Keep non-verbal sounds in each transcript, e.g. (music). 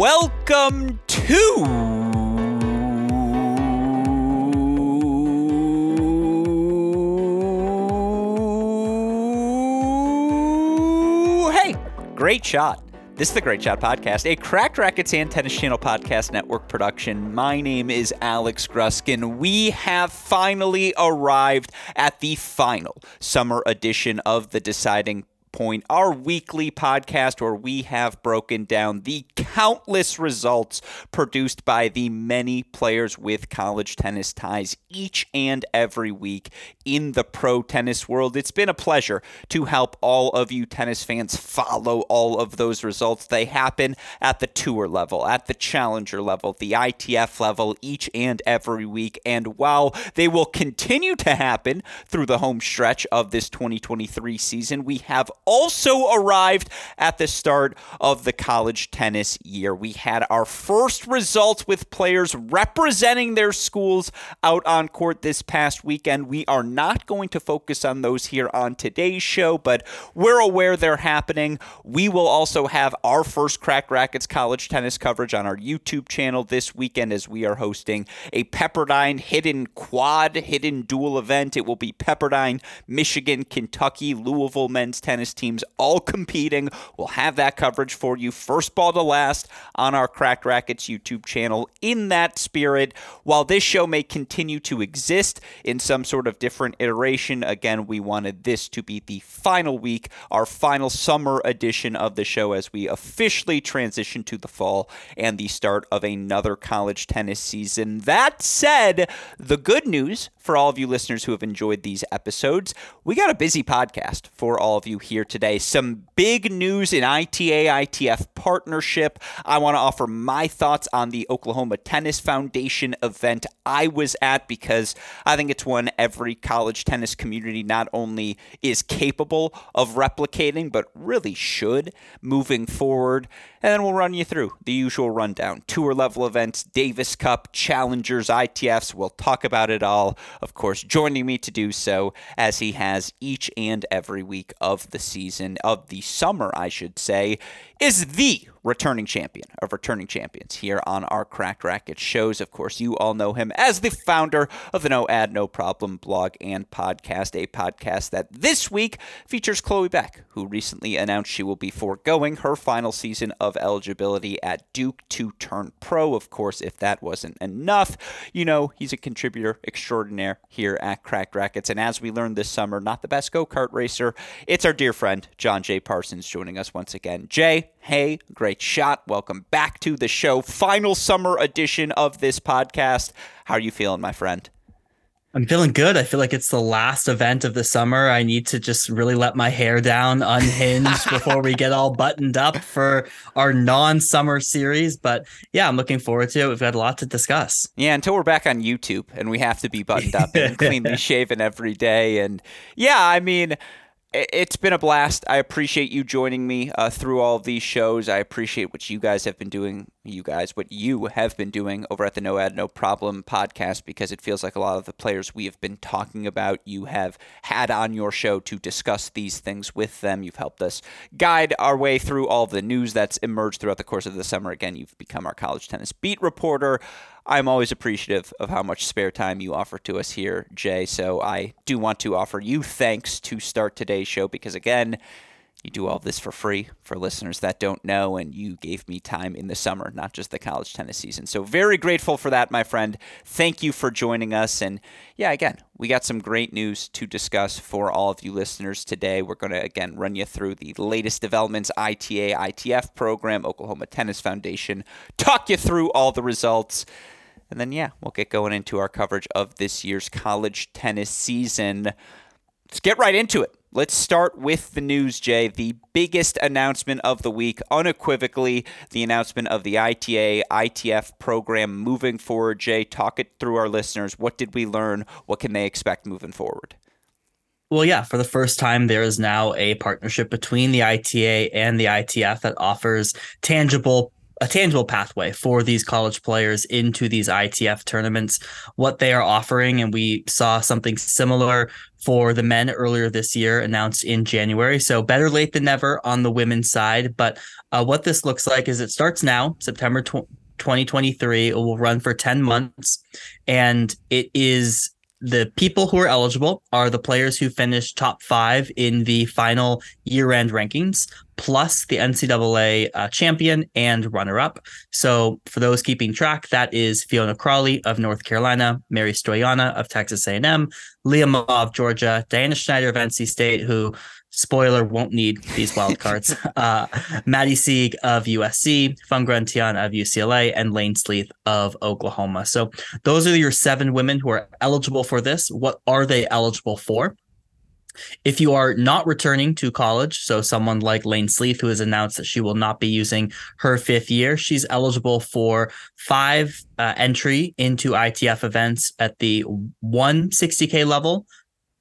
Welcome to. Hey, great shot. This is the Great Shot Podcast, a Cracked Racquets and Tennis Channel Podcast Network production. My name is Alex Gruskin. We have finally arrived at the final summer edition of the Deciding Point, our weekly podcast where we have broken down the countless results produced by the many players with college tennis ties each and every week in the pro tennis world. It's been a pleasure to help all of you tennis fans follow all of those results. They happen at the tour level, at the challenger level, the ITF level each and every week. And while they will continue to happen through the home stretch of this 2023 season, we have also arrived at the start of the college tennis year. We had our first results with players representing their schools out on court this past weekend. We are not going to focus on those here on today's show, but we're aware they're happening. We will also have our first Cracked Racquets college tennis coverage on our YouTube channel this weekend as we are hosting a Pepperdine hidden quad, hidden dual event. It will be Pepperdine, Michigan, Kentucky, Louisville men's tennis teams all competing. We'll have that coverage for you first ball to last on our Cracked Racquets YouTube channel. In that spirit, while this show may continue to exist in some sort of different iteration, again, we wanted this to be the final week, our final summer edition of the show as we officially transition to the fall and the start of another college tennis season. That said, the good news for all of you listeners who have enjoyed these episodes, we got a busy podcast for all of you here today. Some big news in ITA ITF partnership. I want to offer my thoughts on the Oklahoma Tennis Foundation event I was at because I think it's one every college tennis community not only is capable of replicating, but really should moving forward. And then we'll run you through the usual rundown tour level events, Davis Cup, Challengers, ITFs. We'll talk about it all. Of course, joining me to do so, as he has each and every week of the season, of the summer, I should say, is the returning champion of returning champions here on our Cracked Racquet shows. Of course, you all know him as the founder of the No Ad, No Problem blog and podcast, a podcast that this week features Chloe Beck, who recently announced she will be foregoing her final season of eligibility at Duke to turn pro. Of course, if that wasn't enough, you know, he's a contributor extraordinaire here at Cracked Racquets. And as we learned this summer, not the best go kart racer, it's our dear friend, John J. Parsons, joining us once again. Jay, hey, great shot. Welcome back to the show. Final summer edition of this podcast. How are you feeling, my friend? I'm feeling good. I feel like it's the last event of the summer. I need to just really let my hair down, unhinged (laughs) before we get all buttoned up for our non-summer series. But yeah, I'm looking forward to it. We've got a lot to discuss. Yeah, until we're back on YouTube and we have to be buttoned up and cleanly (laughs) shaven every day. And yeah, I mean, it's been a blast. I appreciate you joining me uh, through all of these shows. I appreciate what you guys have been doing, you guys, what you have been doing over at the No Ad, No Problem podcast, because it feels like a lot of the players we have been talking about, you have had on your show to discuss these things with them. You've helped us guide our way through all the news that's emerged throughout the course of the summer. Again, you've become our college tennis beat reporter. I'm always appreciative of how much spare time you offer to us here, Jay. So I do want to offer you thanks to start today's show because, again, you do all this for free for listeners that don't know, and you gave me time in the summer, not just the college tennis season. So, very grateful for that, my friend. Thank you for joining us. And yeah, again, we got some great news to discuss for all of you listeners today. We're going to, again, run you through the latest developments ITA, ITF program, Oklahoma Tennis Foundation, talk you through all the results. And then, yeah, we'll get going into our coverage of this year's college tennis season. Let's get right into it. Let's start with the news, Jay. The biggest announcement of the week, unequivocally, the announcement of the ITA ITF program moving forward. Jay, talk it through our listeners. What did we learn? What can they expect moving forward? Well, yeah, for the first time, there is now a partnership between the ITA and the ITF that offers tangible a tangible pathway for these college players into these ITF tournaments, what they are offering. And we saw something similar for the men earlier this year, announced in January. So better late than never on the women's side. But uh, what this looks like is it starts now, September 2023. It will run for 10 months. And it is the people who are eligible are the players who finished top five in the final year end rankings, plus the NCAA uh, champion and runner up. So for those keeping track, that is Fiona Crawley of North Carolina, Mary Stoiana of Texas A&M, Leah of Georgia, Diana Schneider of NC State, who spoiler won't need these wild cards. (laughs) uh, Maddie Sieg of USC, Fung Tian of UCLA, and Layne Sleeth of Oklahoma. So those are your seven women who are eligible for this. What are they eligible for? If you are not returning to college, so someone like Layne Sleeth, who has announced that she will not be using her fifth year, she's eligible for five uh, entry into ITF events at the 160K level,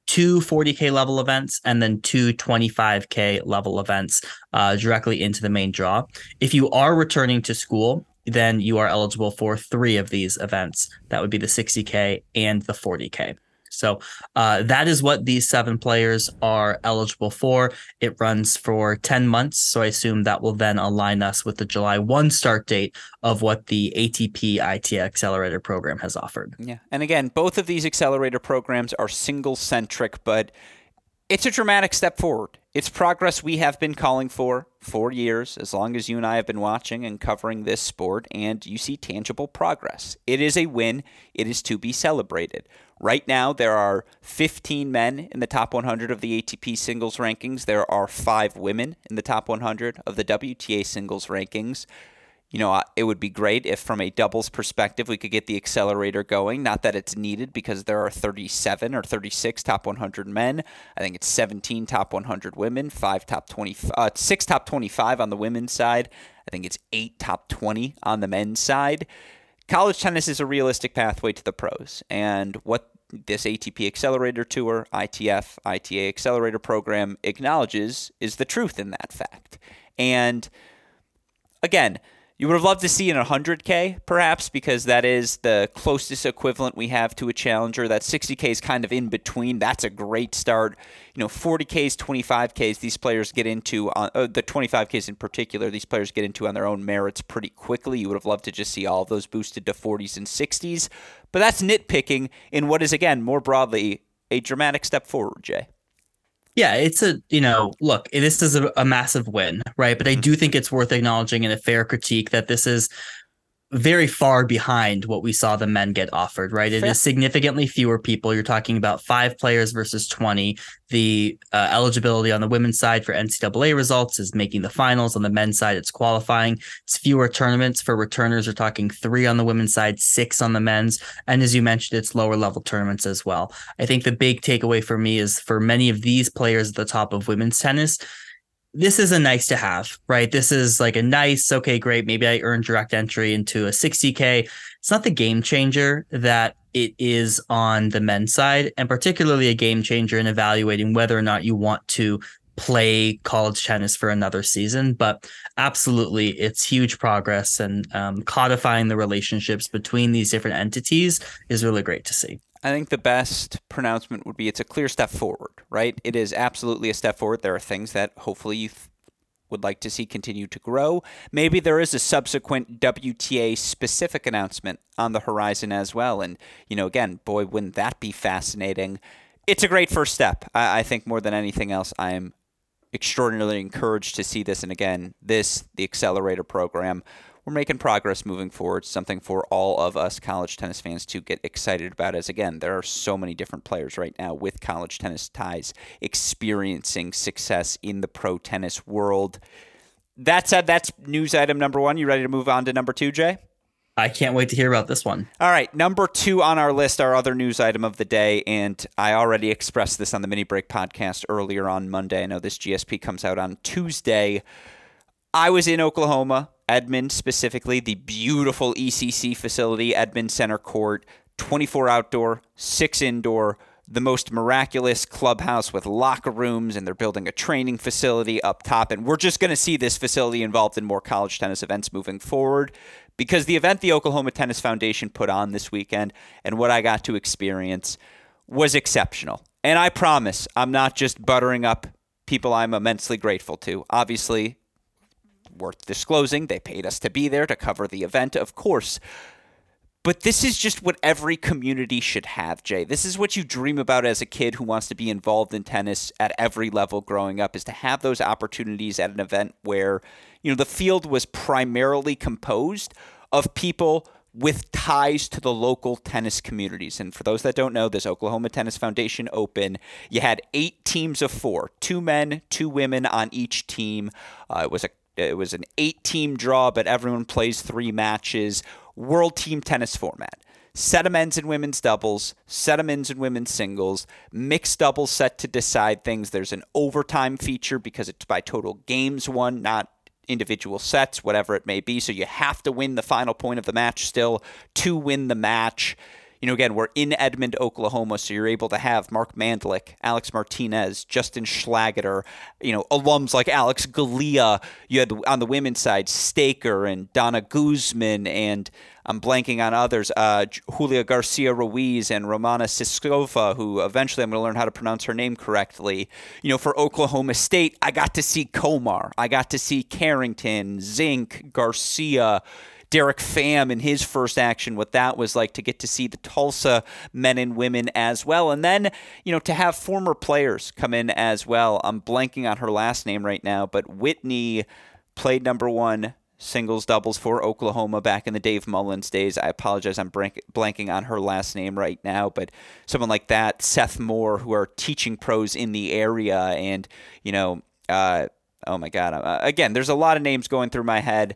two 40K level events and then two 25K level events uh, directly into the main draw. If you are returning to school, then you are eligible for three of these events. That would be the 60K and the 40K. So uh, that is what these seven players are eligible for. It runs for 10 months. So I assume that will then align us with the July 1 start date of what the ATP IT Accelerator program has offered. Yeah. And again, both of these accelerator programs are single centric, but it's a dramatic step forward. It's progress we have been calling for for years, as long as you and I have been watching and covering this sport, and you see tangible progress. It is a win. It is to be celebrated. Right now, there are 15 men in the top 100 of the ATP singles rankings. There are five women in the top 100 of the WTA singles rankings you know, it would be great if, from a doubles perspective, we could get the accelerator going. Not that it's needed because there are 37 or 36 top 100 men. I think it's 17 top 100 women, five top 20, uh, six top 25 on the women's side. I think it's eight top 20 on the men's side. College tennis is a realistic pathway to the pros, and what this ATP Accelerator Tour, ITF, ITA Accelerator Program acknowledges is the truth in that fact. And again, you would have loved to see an 100K, perhaps, because that is the closest equivalent we have to a challenger. That 60K is kind of in between. That's a great start. You know, 40Ks, 25Ks, these players get into, on, uh, the 25Ks in particular, these players get into on their own merits pretty quickly. You would have loved to just see all of those boosted to 40s and 60s. But that's nitpicking in what is, again, more broadly, a dramatic step forward, Jay. Yeah, it's a, you know, look, this is a, a massive win, right? But I mm-hmm. do think it's worth acknowledging in a fair critique that this is very far behind what we saw the men get offered, right? It Fair. is significantly fewer people. You're talking about five players versus 20. The uh, eligibility on the women's side for NCAA results is making the finals. On the men's side, it's qualifying. It's fewer tournaments for returners. We're talking three on the women's side, six on the men's. And as you mentioned, it's lower level tournaments as well. I think the big takeaway for me is for many of these players at the top of women's tennis, this is a nice to have, right? This is like a nice, okay, great. Maybe I earn direct entry into a 60K. It's not the game changer that it is on the men's side, and particularly a game changer in evaluating whether or not you want to play college tennis for another season. But absolutely, it's huge progress, and um, codifying the relationships between these different entities is really great to see. I think the best pronouncement would be it's a clear step forward, right? It is absolutely a step forward. There are things that hopefully you th- would like to see continue to grow. Maybe there is a subsequent WTA specific announcement on the horizon as well. And, you know, again, boy, wouldn't that be fascinating? It's a great first step. I, I think more than anything else, I am extraordinarily encouraged to see this. And again, this, the accelerator program, we're making progress moving forward. Something for all of us college tennis fans to get excited about. As again, there are so many different players right now with college tennis ties experiencing success in the pro tennis world. That said, that's news item number one. You ready to move on to number two, Jay? I can't wait to hear about this one. All right, number two on our list, our other news item of the day, and I already expressed this on the mini break podcast earlier on Monday. I know this GSP comes out on Tuesday. I was in Oklahoma, Edmond specifically, the beautiful ECC facility, Edmond Center Court, 24 outdoor, six indoor the most miraculous clubhouse with locker rooms, and they're building a training facility up top. And we're just going to see this facility involved in more college tennis events moving forward because the event the Oklahoma Tennis Foundation put on this weekend and what I got to experience was exceptional. And I promise I'm not just buttering up people I'm immensely grateful to. Obviously, worth disclosing, they paid us to be there to cover the event, of course. But this is just what every community should have, Jay. This is what you dream about as a kid who wants to be involved in tennis at every level growing up is to have those opportunities at an event where, you know, the field was primarily composed of people with ties to the local tennis communities. And for those that don't know, this Oklahoma Tennis Foundation Open, you had eight teams of four, two men, two women on each team. Uh, it was a it was an eight team draw, but everyone plays three matches. World team tennis format. Set of men's and women's doubles, set of men's and women's singles, mixed doubles set to decide things. There's an overtime feature because it's by total games won, not individual sets, whatever it may be. So you have to win the final point of the match still to win the match you know, again, we're in Edmond, Oklahoma, so you're able to have Mark Mandlik, Alex Martinez, Justin Schlageter, you know, alums like Alex Galea. You had on the women's side Staker and Donna Guzman, and I'm blanking on others, uh, Julia Garcia Ruiz and Romana Siskova, who eventually I'm going to learn how to pronounce her name correctly. You know, for Oklahoma State, I got to see Komar, I got to see Carrington, Zink, Garcia. Derek Pham in his first action, what that was like to get to see the Tulsa men and women as well. And then, you know, to have former players come in as well. I'm blanking on her last name right now, but Whitney played number one singles doubles for Oklahoma back in the Dave Mullins days. I apologize, I'm blanking on her last name right now, but someone like that, Seth Moore, who are teaching pros in the area, and you know, uh, oh my God, uh, again, there's a lot of names going through my head.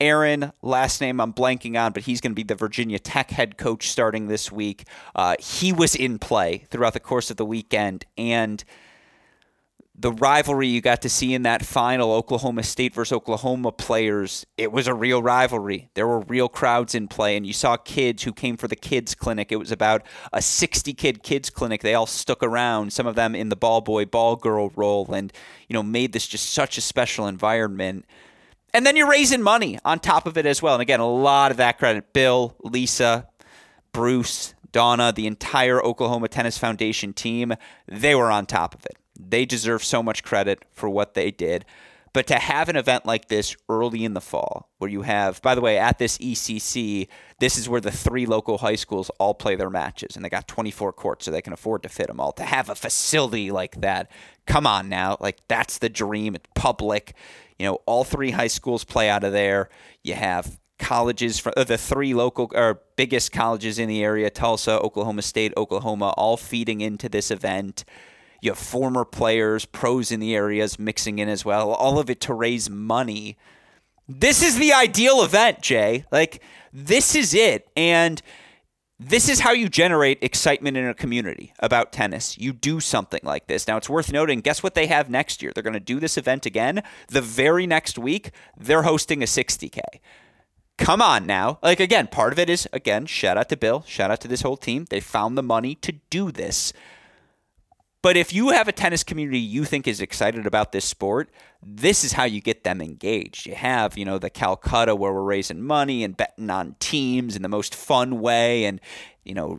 Aaron, last name I'm blanking on, but he's going to be the Virginia Tech head coach starting this week. Uh, he was in play throughout the course of the weekend, and the rivalry you got to see in that final, Oklahoma State versus Oklahoma players, it was a real rivalry. There were real crowds in play, and you saw kids who came for the kids clinic. It was about a 60 kid kids clinic. They all stuck around, some of them in the ball boy, ball girl role, and you know made this just such a special environment. And then you're raising money on top of it as well. And again, a lot of that credit Bill, Lisa, Bruce, Donna, the entire Oklahoma Tennis Foundation team, they were on top of it. They deserve so much credit for what they did. But to have an event like this early in the fall, where you have, by the way, at this ECC, this is where the three local high schools all play their matches, and they got 24 courts, so they can afford to fit them all. To have a facility like that, come on now, like that's the dream. It's public. You know, all three high schools play out of there. You have colleges for uh, the three local or biggest colleges in the area Tulsa, Oklahoma State, Oklahoma, all feeding into this event. You have former players, pros in the areas mixing in as well, all of it to raise money. This is the ideal event, Jay. Like, this is it. And this is how you generate excitement in a community about tennis. You do something like this. Now, it's worth noting guess what they have next year? They're going to do this event again. The very next week, they're hosting a 60K. Come on now. Like, again, part of it is, again, shout out to Bill, shout out to this whole team. They found the money to do this. But if you have a tennis community you think is excited about this sport, this is how you get them engaged. You have, you know, the Calcutta where we're raising money and betting on teams in the most fun way and, you know,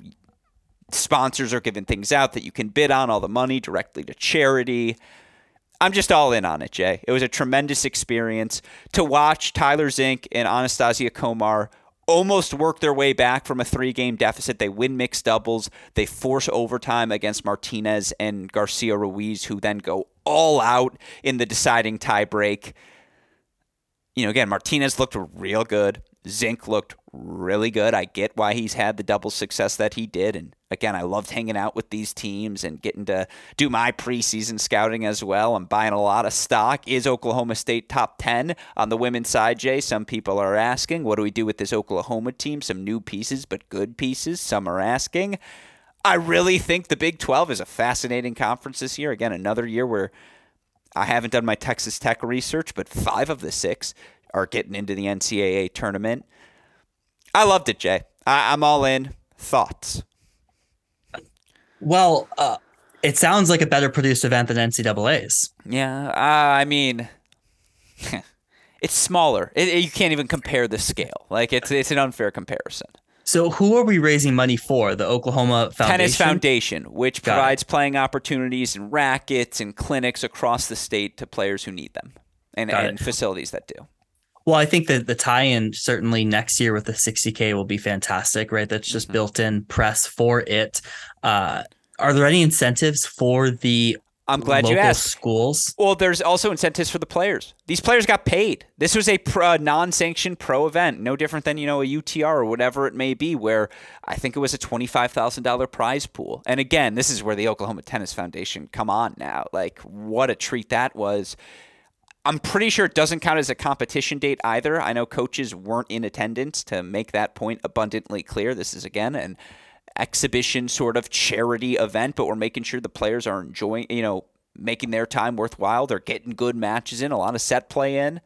sponsors are giving things out that you can bid on all the money directly to charity. I'm just all in on it, Jay. It was a tremendous experience to watch Tyler Zink and Anastasia Komar almost work their way back from a three game deficit. They win mixed doubles. They force overtime against Martinez and Garcia Ruiz, who then go all out in the deciding tiebreak. You know, again, Martinez looked real good. Zink looked really good. I get why he's had the double success that he did. And again, I loved hanging out with these teams and getting to do my preseason scouting as well. I'm buying a lot of stock. Is Oklahoma State top 10 on the women's side, Jay? Some people are asking. What do we do with this Oklahoma team? Some new pieces, but good pieces. Some are asking. I really think the Big 12 is a fascinating conference this year. Again, another year where I haven't done my Texas Tech research, but five of the six are getting into the NCAA tournament. I loved it, Jay. I, am all in. Thoughts? Well, uh, it sounds like a better produced event than NCAA's. Yeah, uh, I mean, (laughs) it's smaller. It, it, you can't even compare the scale. Like it's it's an unfair comparison. So, who are we raising money for? The Oklahoma Foundation? Tennis Foundation, which Got provides it. playing opportunities and rackets and clinics across the state to players who need them and, and facilities that do. Well, I think that the tie-in certainly next year with the 60k will be fantastic, right? That's just mm-hmm. built-in press for it. Uh, are there any incentives for the I'm glad you asked. Schools. Well, there's also incentives for the players. These players got paid. This was a pro, non-sanctioned pro event, no different than you know a UTR or whatever it may be, where I think it was a twenty-five thousand dollar prize pool. And again, this is where the Oklahoma Tennis Foundation come on now. Like, what a treat that was. I'm pretty sure it doesn't count as a competition date either. I know coaches weren't in attendance to make that point abundantly clear. This is again an exhibition sort of charity event, but we're making sure the players are enjoying, you know, making their time worthwhile. They're getting good matches in, a lot of set play in.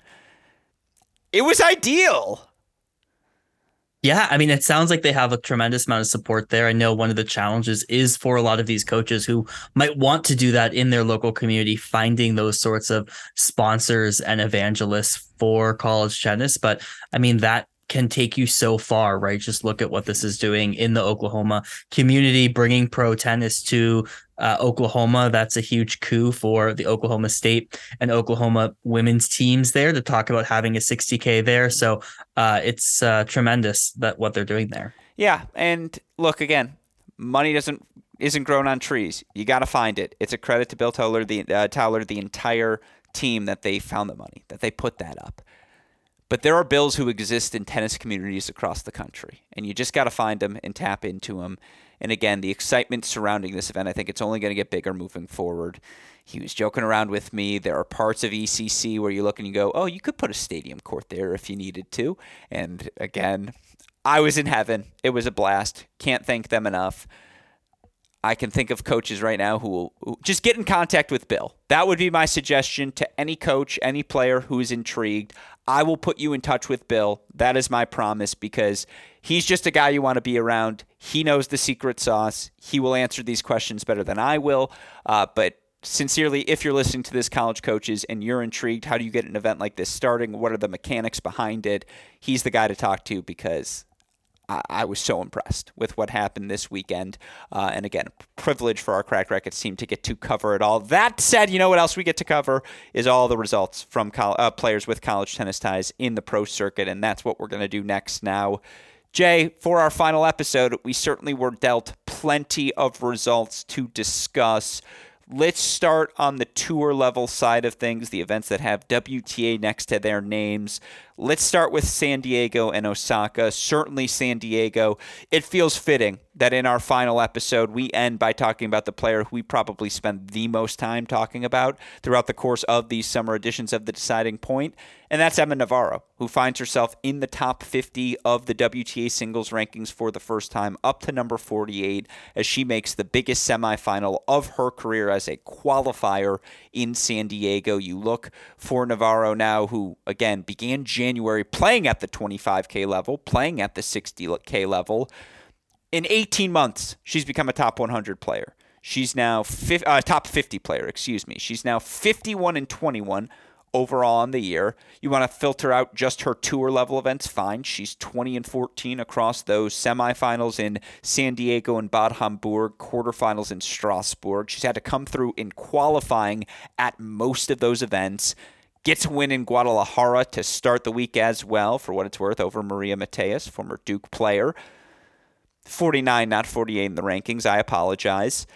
It was ideal. Yeah, I mean, it sounds like they have a tremendous amount of support there. I know one of the challenges is for a lot of these coaches who might want to do that in their local community, finding those sorts of sponsors and evangelists for college tennis. But I mean, that can take you so far, right? Just look at what this is doing in the Oklahoma community, bringing pro tennis to uh, Oklahoma. That's a huge coup for the Oklahoma State and Oklahoma women's teams there to talk about having a 60K there. So uh, it's uh, tremendous that what they're doing there. Yeah. And look, again, money doesn't isn't grown on trees. You got to find it. It's a credit to Bill Towler, the uh, Towler, the entire team that they found the money, that they put that up. But there are bills who exist in tennis communities across the country, and you just got to find them and tap into them. And again, the excitement surrounding this event, I think it's only going to get bigger moving forward. He was joking around with me. There are parts of ECC where you look and you go, oh, you could put a stadium court there if you needed to. And again, I was in heaven. It was a blast. Can't thank them enough. I can think of coaches right now who will who, just get in contact with Bill. That would be my suggestion to any coach, any player who is intrigued. I will put you in touch with Bill. That is my promise because he's just a guy you want to be around. He knows the secret sauce. He will answer these questions better than I will. Uh, but sincerely, if you're listening to this, college coaches, and you're intrigued, how do you get an event like this starting? What are the mechanics behind it? He's the guy to talk to because I, was so impressed with what happened this weekend. Uh, and again, privilege for our Cracked Racquets team to get to cover it all. That said, you know what else we get to cover is all the results from col- uh, players with college tennis ties in the pro circuit, and that's what we're going to do next now. Jay, for our final episode, we certainly were dealt plenty of results to discuss. Let's start on the tour level side of things, the events that have WTA next to their names. Let's start with San Diego and Osaka. Certainly, San Diego. It feels fitting that in our final episode, we end by talking about the player who we probably spend the most time talking about throughout the course of these summer editions of The Deciding Point, and that's Emma Navarro, who finds herself in the top 50 of the WTA singles rankings for the first time, up to number 48, as she makes the biggest semifinal of her career as a qualifier in San Diego. You look for Navarro now, who, again, began January playing at the 25K level, playing at the 60K level. In 18 months, she's become a top 100 player. She's now uh, top 50 player, excuse me. She's now 51 and 21 overall on the year. You want to filter out just her tour level events, fine. She's 20 and 14 across those semifinals in San Diego and Bad Homburg, quarterfinals in Strasbourg. She's had to come through in qualifying at most of those events. Gets a win in Guadalajara to start the week as well, for what it's worth, over Maria Mateas, former Duke player. 49, not 48 in the rankings. I apologize.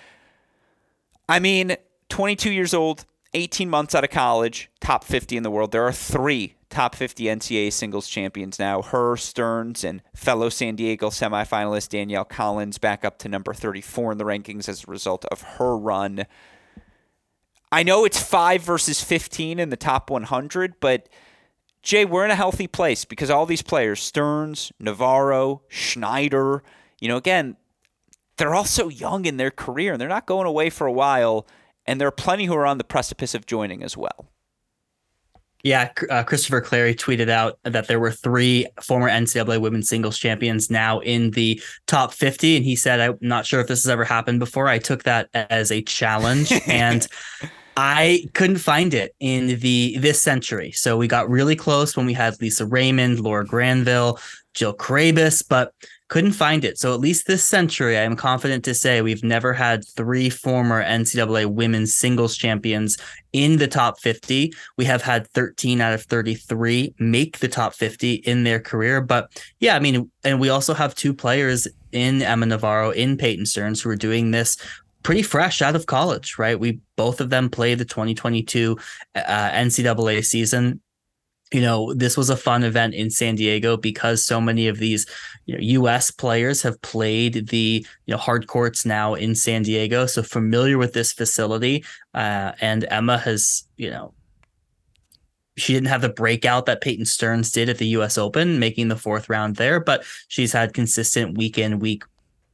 I mean, 22 years old, 18 months out of college, top 50 in the world. There are three top 50 NCAA singles champions now. Her, Stearns, and fellow San Diego semifinalist Danielle Collins back up to number 34 in the rankings as a result of her run. I know it's 5 versus 15 in the top 100, but Jay, we're in a healthy place because all these players, Stearns, Navarro, Schneider, you know, again, they're all so young in their career and they're not going away for a while. And there are plenty who are on the precipice of joining as well. Yeah, uh, Christopher Clarey tweeted out that there were three former NCAA women's singles champions now in the top 50. And he said, I'm not sure if this has ever happened before. I took that as a challenge. (laughs) and I couldn't find it in the this century. So we got really close when we had Lisa Raymond, Laura Granville, Jill Craybas, but couldn't find it. So at least this century, I am confident to say we've never had three former NCAA women's singles champions in the top 50. We have had 13 out of 33 make the top 50 in their career. But yeah, I mean, and we also have two players in Emma Navarro, in Peyton Stearns, who are doing this pretty fresh out of college, right? We both of them played the 2022 uh, NCAA season. You know, this was a fun event in San Diego because so many of these you know, U.S. players have played the you know hard courts now in San Diego, so familiar with this facility. Uh, and Emma has you know she didn't have the breakout that Peyton Stearns did at the US Open, making the fourth round there, but she's had consistent week in, week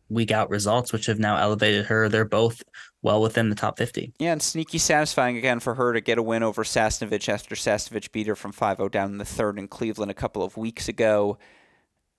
week out results, which have now elevated her. They're both well within the top 50. Yeah, and sneaky satisfying again for her to get a win over Sasnovich after Sasnovich beat her from 5 0 down in the third in Cleveland a couple of weeks ago.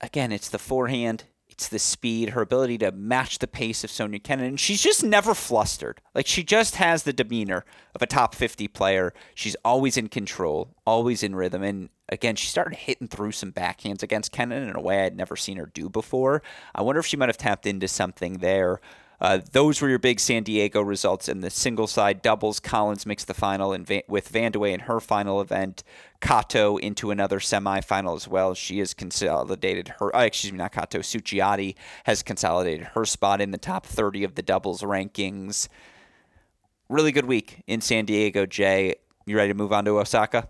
Again, it's the forehand, it's the speed, her ability to match the pace of Sofia Kenin. And she's just never flustered. Like, she just has the demeanor of a top 50 player. She's always in control, always in rhythm. And again, she started hitting through some backhands against Kenin in a way I'd never seen her do before. I wonder if she might have tapped into something there. Uh, those were your big San Diego results in the single side doubles. Collins makes the final in Va- with Vandeweghe in her final event. Kato into another semifinal as well. She has consolidated her, uh, excuse me, not Kato, Sutjiadi has consolidated her spot in the top 30 of the doubles rankings. Really good week in San Diego, Jay. You ready to move on to Osaka?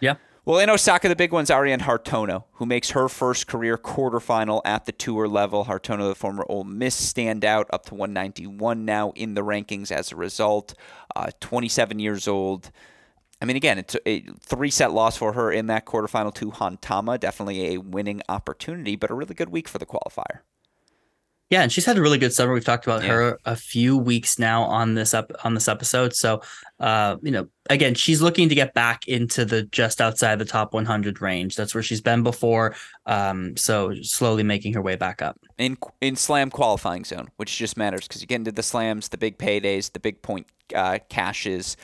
Yeah. Well, in Osaka, the big one's Ariane Hartono, who makes her first career quarterfinal at the tour level. Hartono, the former Ole Miss standout, up to 191 now in the rankings as a result. Uh, 27 years old. I mean, again, it's a three set loss for her in that quarterfinal to Hontama. Definitely a winning opportunity, but a really good week for the qualifier. Yeah, and she's had a really good summer. We've talked about yeah. her a few weeks now on this up on this episode. So, uh, you know, again, she's looking to get back into the just outside the top 100 range. That's where she's been before. Um, so slowly making her way back up in in slam qualifying zone, which just matters because you get into the slams, the big paydays, the big point uh, cashes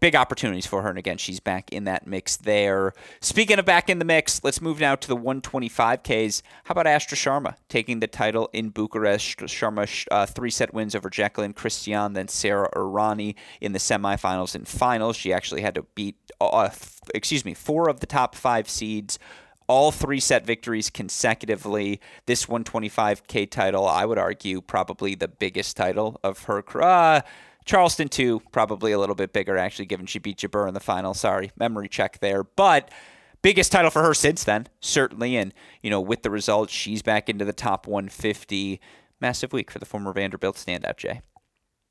big opportunities for her. And again, she's back in that mix there. Speaking of back in the mix, let's move now to the 125Ks. How about Astra Sharma taking the title in Bucharest? Sharma uh, three set wins over Jaqueline Cristian, then Sara Errani in the semifinals and finals. She actually had to beat, uh, excuse me, four of the top five seeds all three set victories consecutively. This 125K title, I would argue, probably the biggest title of her. Uh, Charleston, too, probably a little bit bigger, actually, given she beat Jabeur in the final. Sorry, memory check there. But biggest title for her since then, certainly. And, you know, with the results, she's back into the top 150. Massive week for the former Vanderbilt standout, Jay.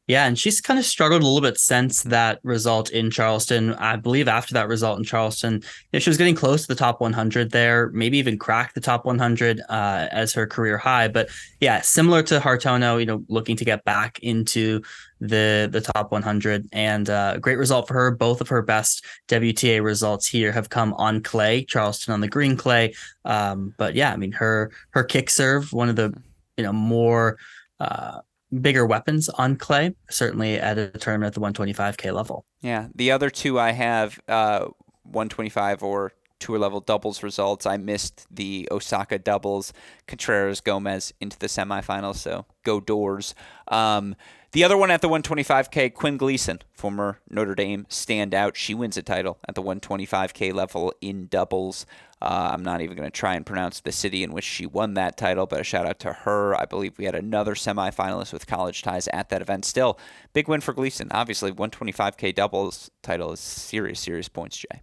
Yeah, and she's kind of struggled a little bit since that result in Charleston. I believe after that result in Charleston, you know, she was getting close to the top 100 there, maybe even cracked the top 100 uh, as her career high. But yeah, similar to Hartono, you know, looking to get back into the the top 100, and uh, great result for her. Both of her best WTA results here have come on clay. Charleston on the green clay, um, but yeah, I mean her her kick serve, one of the you know more uh, bigger weapons on clay, certainly at a tournament at the 125k level. Yeah, the other two I have uh, 125 or tour level doubles results. I missed the Osaka doubles, Contreras Gomez into the semifinals, so go doors. Um, the other one at the 125K, Quinn Gleason, former Notre Dame standout. She wins a title at the 125K level in doubles. Uh, I'm not even going to try and pronounce the city in which she won that title, but a shout out to her. I believe we had another semifinalist with college ties at that event. Still, big win for Gleason. Obviously, 125K doubles title is serious, serious points, Jay.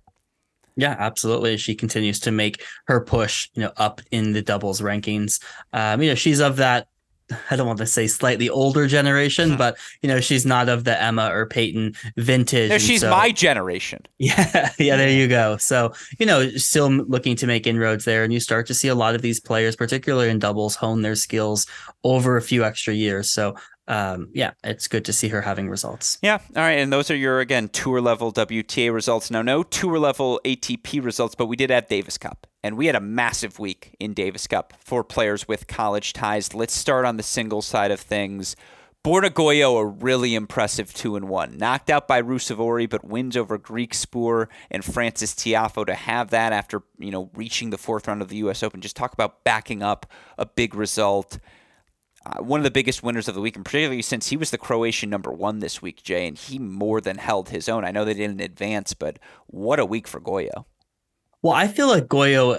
Yeah, absolutely. She continues to make her push, you know, up in the doubles rankings. Um, you know, she's of that (laughs) I don't want to say slightly older generation, hmm. but you know, she's not of the Emma or Peyton vintage. No, she's so, my generation. (laughs) Yeah, yeah, there you go. So, you know, still looking to make inroads there. And you start to see a lot of these players, particularly in doubles, hone their skills over a few extra years. So um, yeah, it's good to see her having results. Yeah. All right. And those are your, again, tour level WTA results. Now, no tour level ATP results, but we did have Davis Cup. And we had a massive week in Davis Cup for players with college ties. Let's start on the single side of things. Borna Gojo, a really impressive two and one, knocked out by Ruusuvuori, but wins over Griekspoor and Francis Tiafoe to have that after you know reaching the fourth round of the U.S. Open. Just talk about backing up a big result uh, one of the biggest winners of the week, and particularly since he was the Croatian number one this week, Jay, and he more than held his own. I know they didn't advance, but what a week for Gojo. Well, I feel like Gojo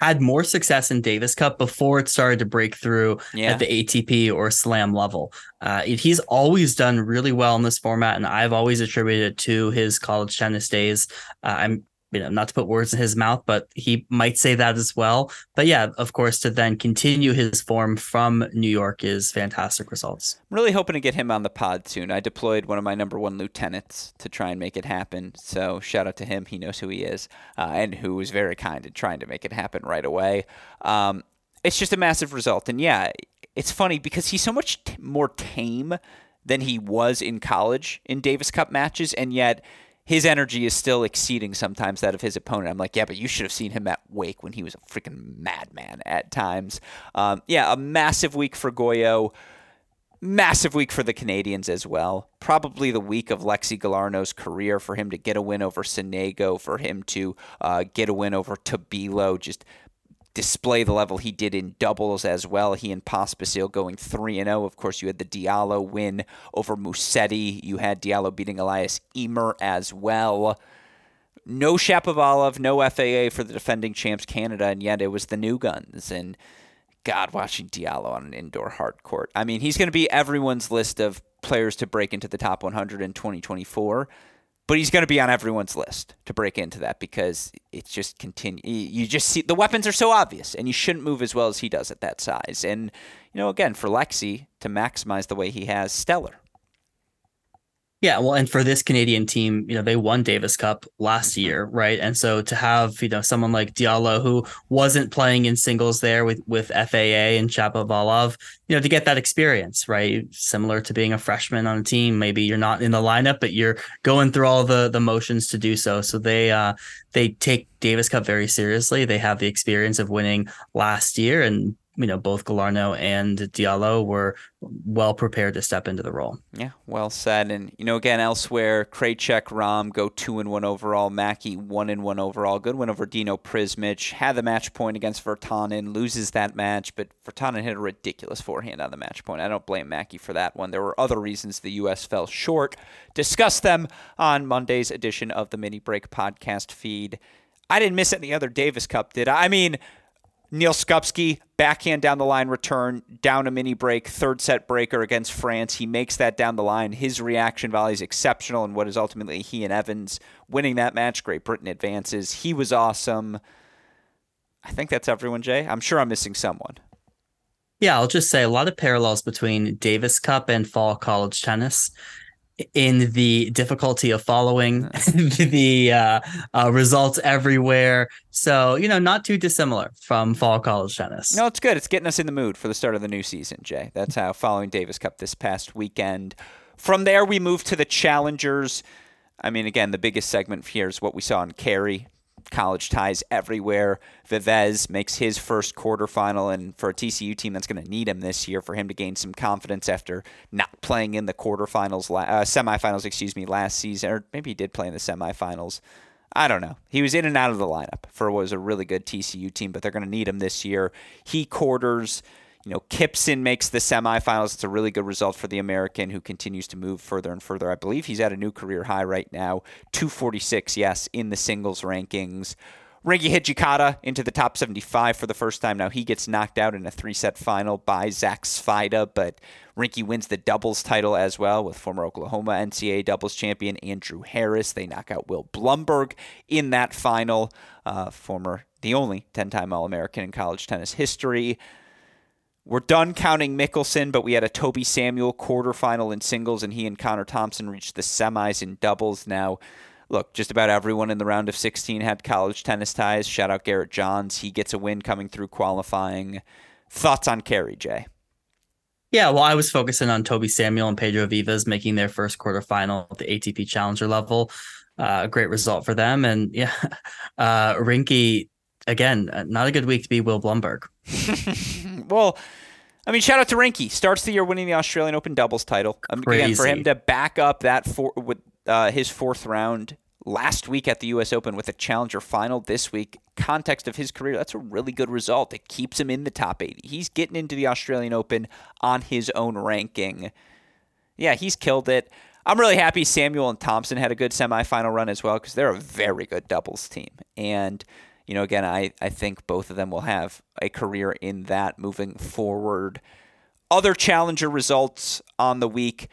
had more success in Davis Cup before it started to break through yeah. at the ATP or Slam level. Uh, he's always done really well in this format, and I've always attributed it to his college tennis days. Uh, I'm you know, not to put words in his mouth, but he might say that as well. But yeah, of course, to then continue his form from New York is fantastic results. I'm really hoping to get him on the pod soon. I deployed one of my number one lieutenants to try and make it happen. So shout out to him. He knows who he is uh, and who was very kind in trying to make it happen right away. Um, it's just a massive result. And yeah, it's funny because he's so much t- more tame than he was in college in Davis Cup matches. And yet, his energy is still exceeding sometimes that of his opponent. I'm like, yeah, but you should have seen him at Wake when he was a freaking madman at times. Um, yeah, a massive week for Gojo. Massive week for the Canadians as well. Probably the week of Lexi Galarneau's career for him to get a win over Sonego, for him to uh, get a win over Tabilo. Just display the level he did in doubles as well. He and Pospisil going 3 and 0. Of course, you had the Diallo win over Musetti. You had Diallo beating Elias Ymer as well. No Shapovalov, no FAA for the defending champs Canada, and yet it was the new guns. And God, watching Diallo on an indoor hard court. I mean, he's going to be everyone's list of players to break into the top 100 in 2024 but he's going to be on everyone's list to break into that because it's just continue. You just see the weapons are so obvious, and you shouldn't move as well as he does at that size. And you know, again, for Lexi to maximize the way he has, stellar. Yeah, well, and for this Canadian team, you know, they won Davis Cup last year, right? And so to have, you know, someone like Diallo who wasn't playing in singles there with with FAA and Shapovalov, you know, to get that experience, right? Similar to being a freshman on a team, maybe you're not in the lineup, but you're going through all the the motions to do so. So they uh they take Davis Cup very seriously. They have the experience of winning last year and you know both Galarneau and Diallo were well prepared to step into the role. Yeah, well said. And you know, again, elsewhere, Krajicek, Ram go two and one overall. Mackie one and one overall. Good win over Dino Prizmic. Had the match point against Virtanen. Loses that match, but Virtanen hit a ridiculous forehand on the match point. I don't blame Mackie for that one. There were other reasons the U.S. fell short. Discuss them on Monday's edition of the Mini Break podcast feed. I didn't miss any other Davis Cup, did I? I mean. Neal Skupski, backhand down the line return, down a mini break, third set breaker against France. He makes that down the line. His reaction value is exceptional, and what is ultimately he and Evans winning that match. Great Britain advances. He was awesome. I think that's everyone, Jay. I'm sure I'm missing someone. Yeah, I'll just say a lot of parallels between Davis Cup and fall college tennis in the difficulty of following (laughs) the uh, uh, results everywhere. So, you know, not too dissimilar from fall college tennis. No, it's good. It's getting us in the mood for the start of the new season, Jay. That's how following Davis Cup this past weekend. From there, we move to the challengers. I mean, again, the biggest segment here is what we saw in Cary college ties everywhere. Vives makes his first quarterfinal, and for a TCU team that's going to need him this year for him to gain some confidence after not playing in the quarterfinals, uh, semifinals, excuse me, last season, or maybe he did play in the semifinals. I don't know. He was in and out of the lineup for what was a really good TCU team, but they're going to need him this year. He quarters you know, Kipson makes the semifinals. It's a really good result for the American who continues to move further and further. I believe he's at a new career high right now, 246, yes, in the singles rankings. Rinky Hijikata into the top 75 for the first time. Now he gets knocked out in a three set final by Zach Svajda, but Rinky wins the doubles title as well with former Oklahoma NCAA doubles champion Andrew Harris. They knock out Will Blumberg in that final, uh, former, the only 10 time All American in college tennis history. We're done counting Mickelson, but we had a Toby Samuel quarterfinal in singles, and he and Connor Thompson reached the semis in doubles. Now, look, just about everyone in the round of 16 had college tennis ties. Shout out Garrett Johns. He gets a win coming through qualifying. Thoughts on Cary, Jay? Yeah, well, I was focusing on Toby Samuel and Pedro Vives making their first quarterfinal at the ATP Challenger level. Uh, a great result for them. And yeah, (laughs) uh, Rinky, again, uh, not a good week to be Will Blumberg. (laughs) well, I mean, shout out to Rinky. Starts the year winning the Australian Open doubles title. Um, again, for him to back up that for with uh, his fourth round last week at the U.S. Open with a challenger final this week, context of his career, that's a really good result. It keeps him in the top 80. He's getting into the Australian Open on his own ranking. Yeah, he's killed it. I'm really happy Samuel and Thompson had a good semifinal run as well because they're a very good doubles team. And you know, again, I, I think both of them will have a career in that moving forward. Other challenger results on the week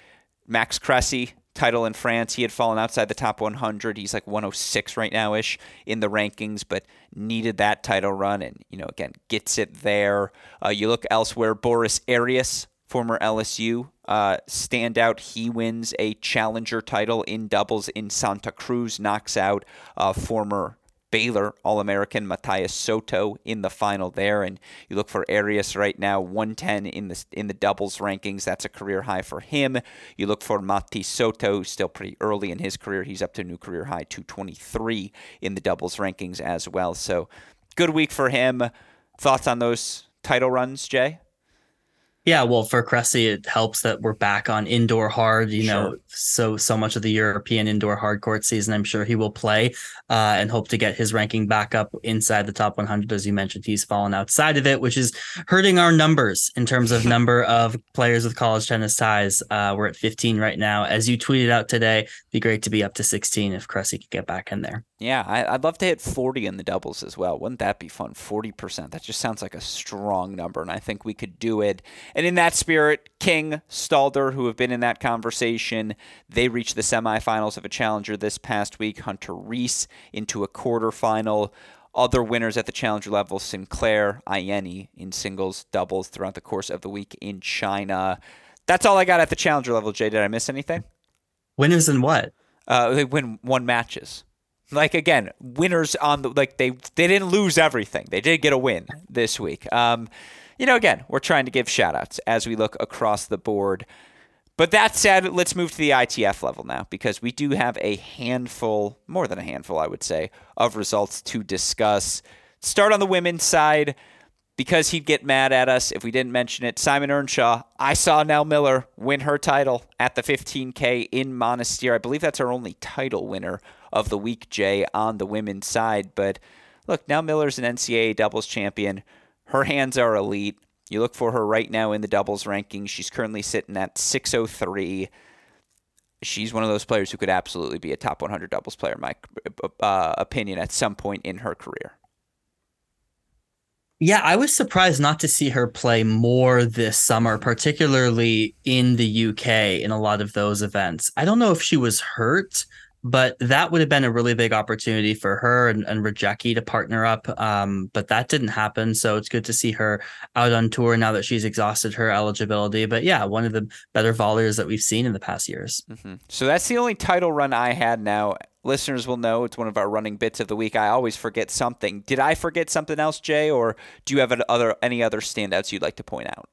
Max Cressy, title in France. He had fallen outside the top 100. He's like 106 right now ish in the rankings, but needed that title run and, you know, again, gets it there. Uh, you look elsewhere, Boris Arias, former LSU uh, standout. He wins a challenger title in doubles in Santa Cruz, knocks out uh, former Baylor All American Matías Soto in the final there, and you look for Arias right now, 110 in the in the doubles rankings. That's a career high for him. You look for Mati Soto, still pretty early in his career. He's up to a new career high, 223 in the doubles rankings as well. So good week for him. Thoughts on those title runs, Jay? Yeah, well, for Cressy, it helps that we're back on indoor hard. You sure. know, so so much of the European indoor hard court season. I'm sure he will play uh, and hope to get his ranking back up inside the top 100. As you mentioned, he's fallen outside of it, which is hurting our numbers in terms of (laughs) number of players with college tennis ties. Uh, we're at 15 right now. As you tweeted out today, be great to be up to 16 if Cressy could get back in there. Yeah, I, would love to hit 40 in the doubles as well. Wouldn't that be fun? 40%. That just sounds like a strong number, and I think we could do it. And in that spirit, King, Stalder, who have been in that conversation, they reached the semifinals of a challenger this past week. Hunter Reese into a quarterfinal. Other winners at the challenger level Sinclair, Ayeni in singles, doubles throughout the course of the week in China. That's all I got at the challenger level, Jay. Did I miss anything? Winners in what? Uh, they win one matches. Like again, winners on the like they they didn't lose everything. They did get a win this week. Um, you know, again, we're trying to give shout outs as we look across the board. But that said, let's move to the ITF level now because we do have a handful, more than a handful, I would say, of results to discuss. Start on the women's side because he'd get mad at us if we didn't mention it. Simon Earnshaw, I saw Nell Miller win her title at the 15K in Monastir. I believe that's our only title winner of the week, Jay, on the women's side. But look, now Miller's an NCAA doubles champion. Her hands are elite. You look for her right now in the doubles rankings. She's currently sitting at 603. She's one of those players who could absolutely be a top 100 doubles player, in my uh, opinion, at some point in her career. Yeah, I was surprised not to see her play more this summer, particularly in the UK in a lot of those events. I don't know if she was hurt but that would have been a really big opportunity for her and, and Rijeki to partner up. Um, but that didn't happen. So it's good to see her out on tour now that she's exhausted her eligibility. But yeah, one of the better volleyers that we've seen in the past years. Mm-hmm. So that's the only title run I had now. Listeners will know it's one of our running bits of the week. I always forget something. Did I forget something else, Jay, or do you have other any other standouts you'd like to point out?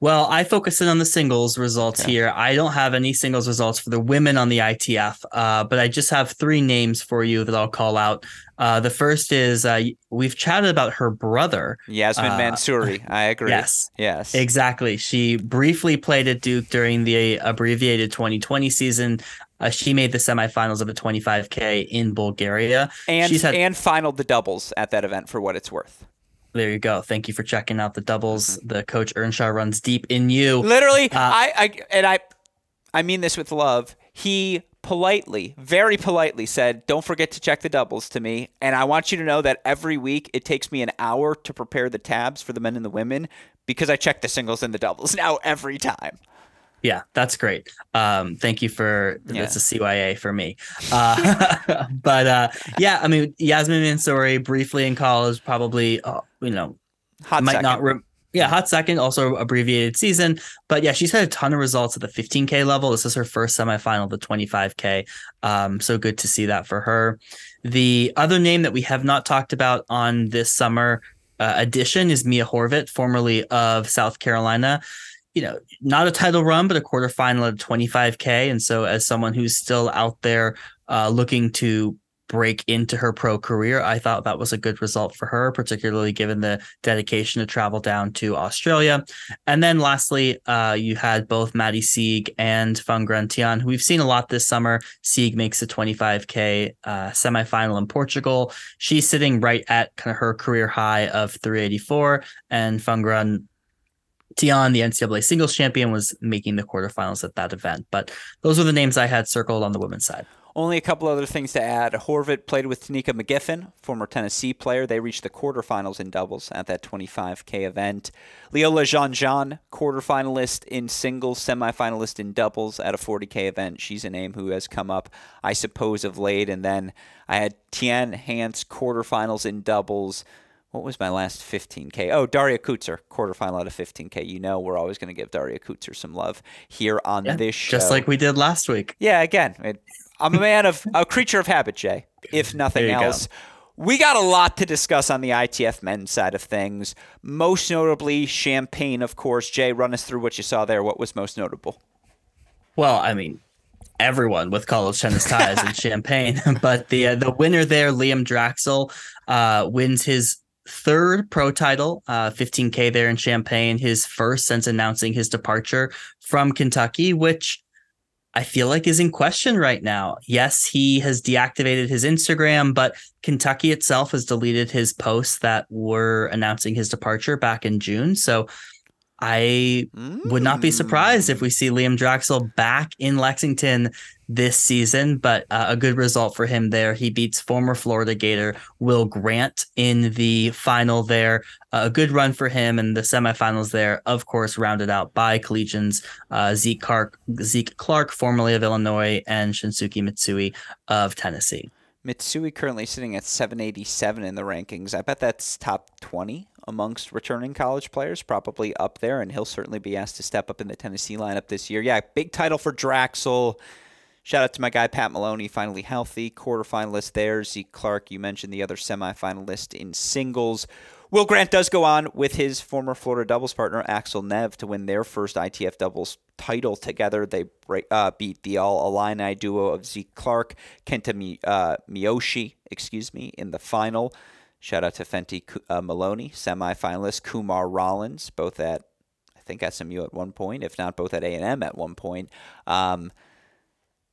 Well, I focus in on the singles results okay. here. I don't have any singles results for the women on the ITF, uh, but I just have three names for you that I'll call out. Uh, the first is uh, we've chatted about her brother, Yasmin uh, Mansouri. (laughs) I agree. Yes, yes, exactly. She briefly played at Duke during the abbreviated 2020 season. Uh, she made the semifinals of a 25k in Bulgaria, and She's had- and finaled the doubles at that event for what it's worth. There you go. Thank you for checking out the doubles. Mm-hmm. The coach Earnshaw runs deep in you. Literally, uh, I, I and I I mean this with love. He politely, very politely said, Don't forget to check the doubles to me. And I want you to know that every week it takes me an hour to prepare the tabs for the men and the women because I check the singles and the doubles (laughs) now every time. Yeah, that's great. Um, thank you for yeah. that's a CYA for me. (laughs) Uh, (laughs) but uh, yeah, I mean, Yasmin Mansouri briefly in college, probably uh, you know, Hot might second. not. Re- yeah, hot second, also abbreviated season. But yeah, she's had a ton of results at the 15K level. This is her first semifinal, the 25K. Um, so good to see that for her. The other name that we have not talked about on this summer uh, edition is Mia Horvat, formerly of South Carolina you know, not a title run, but a quarterfinal at 25K. And so, as someone who's still out there uh, looking to break into her pro career, I thought that was a good result for her, particularly given the dedication to travel down to Australia. And then lastly, uh, you had both Maddie Sieg and Fangran Tian, who we've seen a lot this summer. Sieg makes a 25K uh, semifinal in Portugal. She's sitting right at kind of her career high of 384, and Phan Tian, the NCAA singles champion, was making the quarterfinals at that event. But those were the names I had circled on the women's side. Only a couple other things to add. Horvat played with Tanika McGiffin, former Tennessee player. They reached the quarterfinals in doubles at that 25K event. Léolia Jeanjean, quarterfinalist in singles, semifinalist in doubles at a 40K event. She's a name who has come up, I suppose, of late. And then I had Tian Hans, quarterfinals in doubles what was my last 15K? Oh, Daria Kuczer, quarterfinal out of 15K. You know, we're always going to give Daria Kuczer some love here on yeah, this show. Just like we did last week. Yeah, again, it, I'm a man of, a creature of habit, Jay, if (laughs) nothing else. Go. We got a lot to discuss on the ITF men's side of things. Most notably, Champaign, of course. Jay, run us through what you saw there. What was most notable? Well, I mean, everyone with college tennis ties in (laughs) Champaign, (laughs) but the uh, the winner there, Liam Draxl, uh, wins his third pro title, uh, 15K there in Champaign, his first since announcing his departure from Kentucky, which I feel like is in question right now. Yes, he has deactivated his Instagram, but Kentucky itself has deleted his posts that were announcing his departure back in June. So I mm. would not be surprised if we see Liam Draxl back in Lexington this season, but uh, a good result for him there. He beats former Florida Gator Will Grant in the final there. Uh, a good run for him in the semifinals there, of course, rounded out by collegians uh, Zeke Clark, Zeke Clark, formerly of Illinois, and Shinsuke Mitsui of Tennessee. Mitsui currently sitting at 787 in the rankings. I bet that's top 20 amongst returning college players, probably up there, and he'll certainly be asked to step up in the Tennessee lineup this year. Yeah, big title for Draxl. Shout out to my guy Pat Maloney, finally healthy, quarterfinalist there. Zeke Clark, you mentioned the other semifinalist in singles. Will Grant does go on with his former Florida doubles partner Axel Nefve to win their first ITF doubles title together. They uh, beat the All Illini duo of Zeke Clark, Kenta Mi- uh, Miyoshi, excuse me, in the final. Shout out to Fenty uh, Maloney, semifinalist Kumar Rollins, both at I think SMU at one point, if not both at A and M at one point. Um,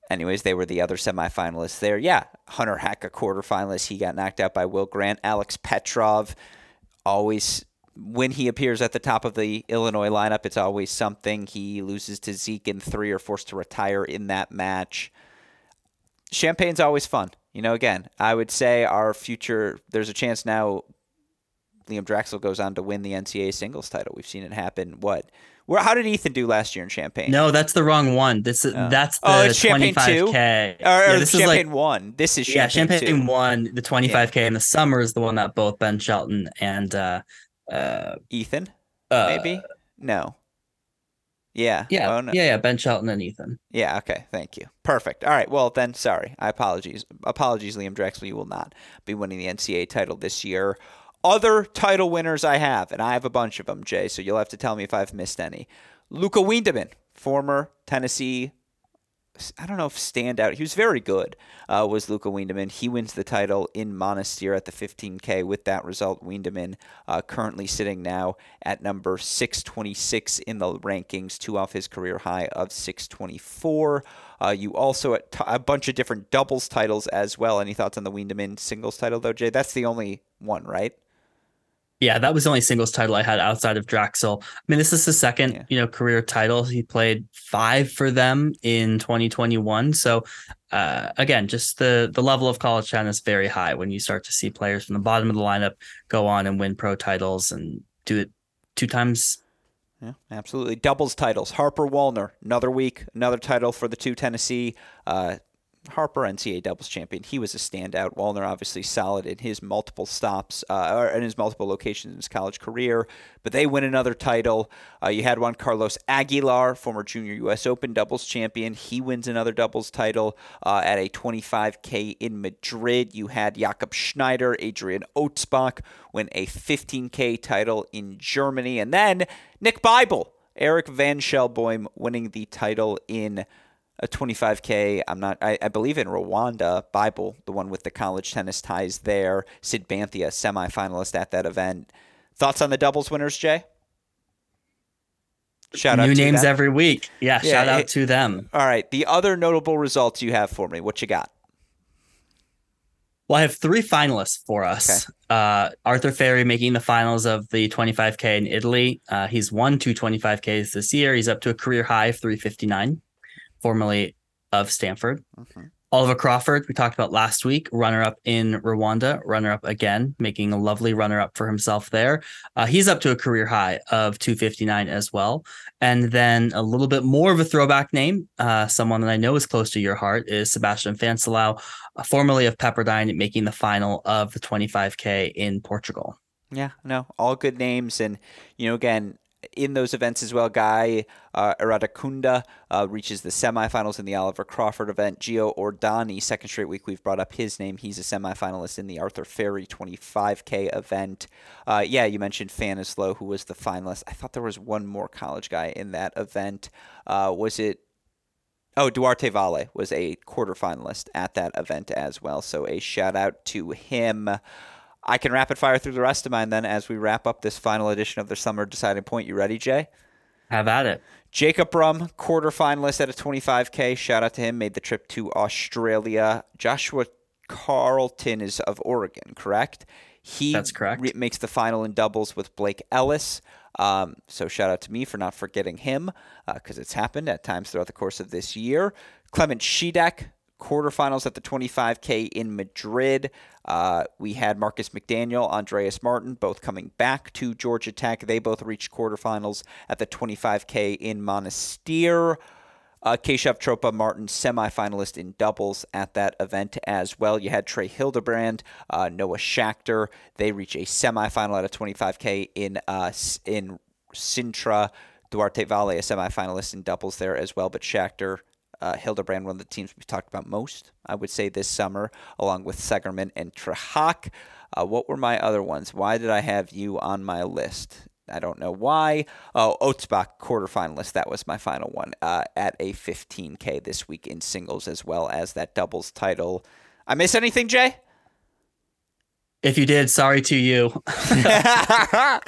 anyways, they were the other semifinalists there. Yeah, Hunter Hack a quarterfinalist, he got knocked out by Will Grant. Alex Petrov, always when he appears at the top of the Illinois lineup, it's always something. He loses to Zeke in three or forced to retire in that match. Champaign's always fun. You know, again, I would say our future, there's a chance now Liam Draxl goes on to win the NCAA singles title. We've seen it happen. What? Where? How did Ethan do last year in Champaign? No, that's the wrong one. This is oh. that's the oh, it's Champaign 25K. Two? Or, yeah, this Champaign is like, one. This is yeah, Champaign two. one. The 25K yeah. in the summer is the one that both Ben Shelton and uh, uh, Ethan uh, maybe no. Yeah. Yeah. Oh, no. Yeah. Yeah. Ben Shelton and Ethan. Yeah. Okay. Thank you. Perfect. All right. Well, then, sorry. I apologies. Apologies, Liam Draxl. You will not be winning the NCAA title this year. Other title winners I have, and I have a bunch of them, Jay. So you'll have to tell me if I've missed any. Luca Wiedenmann, former Tennessee I don't know if standout. He was very good. Uh, was Luca Wiedenmann. He wins the title in Monastir at the 15K. With that result, Wiedenmann uh, currently sitting now at number 626 in the rankings, two off his career high of 624. Uh, you also t- a bunch of different doubles titles as well. Any thoughts on the Wiedenmann singles title though, Jay? That's the only one, right? Yeah, that was the only singles title I had outside of Draxl. I mean, this is his second, yeah. you know, career title. He played five for them in 2021. So uh, again, just the the level of college tennis very high when you start to see players from the bottom of the lineup go on and win pro titles and do it two times. Yeah, absolutely. Doubles titles. Harper Walton, another week, another title for the two Tennessee. Uh, Harper NCAA doubles champion. He was a standout. Wallner obviously solid in his multiple stops uh, or in his multiple locations in his college career, but they win another title. Uh, you had Juan Carlos Aguilar, former junior U.S. Open doubles champion. He wins another doubles title uh, at a 25K in Madrid. You had Jakob Schneider, Adrian Otsbach win a 15K title in Germany. And then Nick Beibel, Eric van Schelboem winning the title in a 25k. I'm not. I, I, believe in Rwanda. Bible, the one with the college tennis ties there. Sid Banthiya, semifinalist at that event. Thoughts on the doubles winners, Jay? Shout out New names them. every week. Yeah, yeah shout out it, to them. All right. The other notable results you have for me. What you got? Well, I have three finalists for us. Okay. Uh, Arthur Fery making the finals of the 25K in Italy. Uh, he's won two 25Ks this year. He's up to a career high of 359 formerly of Stanford. Mm-hmm. Oliver Crawford, we talked about last week, runner up in Rwanda, runner up again, making a lovely runner up for himself there. Uh, he's up to a career high of 259 as well. And then a little bit more of a throwback name, uh, someone that I know is close to your heart, is Sebastian Fanselow, uh, formerly of Pepperdine, making the final of the 25K in Portugal. Yeah, no, all good names. And, you know, again, in those events as well. Guy uh, Iradukunda uh, reaches the semifinals in the Oliver Crawford event. Gio Oradini, second straight week we've brought up his name. He's a semifinalist in the Arthur Fery 25K event. Uh, yeah, you mentioned Fanselow, who was the finalist. I thought there was one more college guy in that event. Uh, was it Oh, Duarte Valle was a quarterfinalist at that event as well. So a shout out to him. I can rapid fire through the rest of mine then as we wrap up this final edition of the Summer Deciding Point. You ready, Jay? Have at it. Jacob Rum, quarterfinalist at a 25K. Shout out to him. Made the trip to Australia. Joshua Carlton is of Oregon, correct? He That's correct. Re- makes the final in doubles with Blake Ellis. Um, so shout out to me for not forgetting him because uh, it's happened at times throughout the course of this year. Clement Chidekh, quarterfinals at the 25K in Madrid. Uh, we had Marcus McDaniel, Andreas Martin, both coming back to Georgia Tech. They both reached quarterfinals at the 25K in Monastir. Uh, Keshav Chopra Martin, semifinalist in doubles at that event as well. You had Trey Hilderbrand, uh, Noah Schachter. They reach a semifinal at a 25K in uh, in Sintra. Duarte Valle, a semifinalist in doubles there as well, but Schachter uh, Hilderbrand, one of the teams we've talked about most, I would say, this summer, along with Seggerman and Trhac. Uh, what were my other ones? Why did I have you on my list? I don't know why. Oh, Otsbach quarterfinalist. That was my final one uh, at a 15K this week in singles, as well as that doubles title. I miss anything, Jay? If you did, sorry to you. (laughs) (laughs) yeah,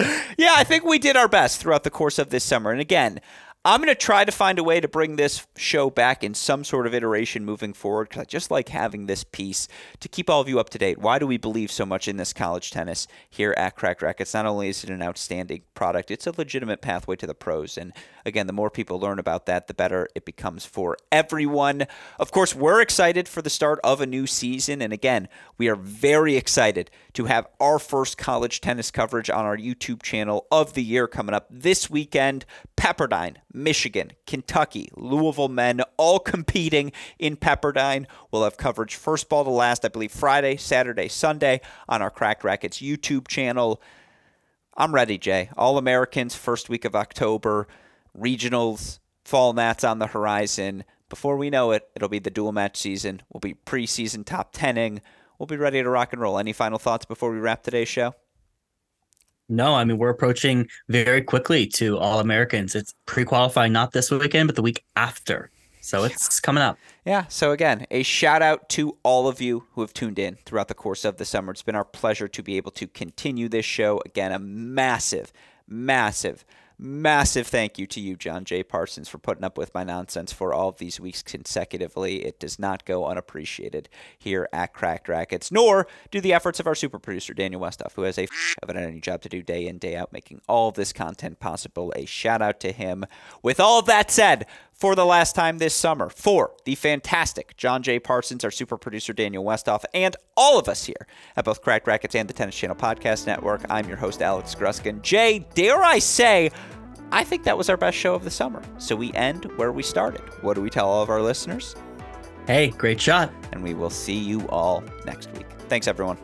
I think we did our best throughout the course of this summer. And again, I'm going to try to find a way to bring this show back in some sort of iteration moving forward because I just like having this piece to keep all of you up to date. Why do we believe so much in this college tennis here at Cracked Racquets? Not only is it an outstanding product, it's a legitimate pathway to the pros. And again, the more people learn about that, the better it becomes for everyone. Of course, we're excited for the start of a new season. And again, we are very excited to have our first college tennis coverage on our YouTube channel of the year coming up this weekend. Pepperdine, Michigan, Kentucky, Louisville men all competing in Pepperdine. We'll have coverage first ball to last, I believe, Friday, Saturday, Sunday on our Cracked Racquets YouTube channel. I'm ready, Jay. All Americans, first week of October, regionals, fall nats on the horizon. Before we know it, it'll be the dual match season. We'll be preseason top 10ing. We'll be ready to rock and roll. Any final thoughts before we wrap today's show? No, I mean we're approaching very quickly to all Americans. It's pre-qualifying not this weekend, but the week after. So it's coming up. Yeah. So again, a shout out to all of you who have tuned in throughout the course of the summer. It's been our pleasure to be able to continue this show. Again, a massive, massive Massive thank you to you, John J. Parsons, for putting up with my nonsense for all of these weeks consecutively. It does not go unappreciated here at Cracked Racquets, nor do the efforts of our super producer, Daniel Westoff, who has a f- of an editing job to do day in, day out, making all of this content possible. A shout out to him. With all that said, for the last time this summer for the fantastic John J. Parsons, our super producer Daniel Westoff, and all of us here at both Cracked Racquets and the Tennis Channel Podcast Network. I'm your host, Alex Gruskin. Jay, dare I say, I think that was our best show of the summer. So we end where we started. What do we tell all of our listeners? Hey, great shot. And we will see you all next week. Thanks, everyone.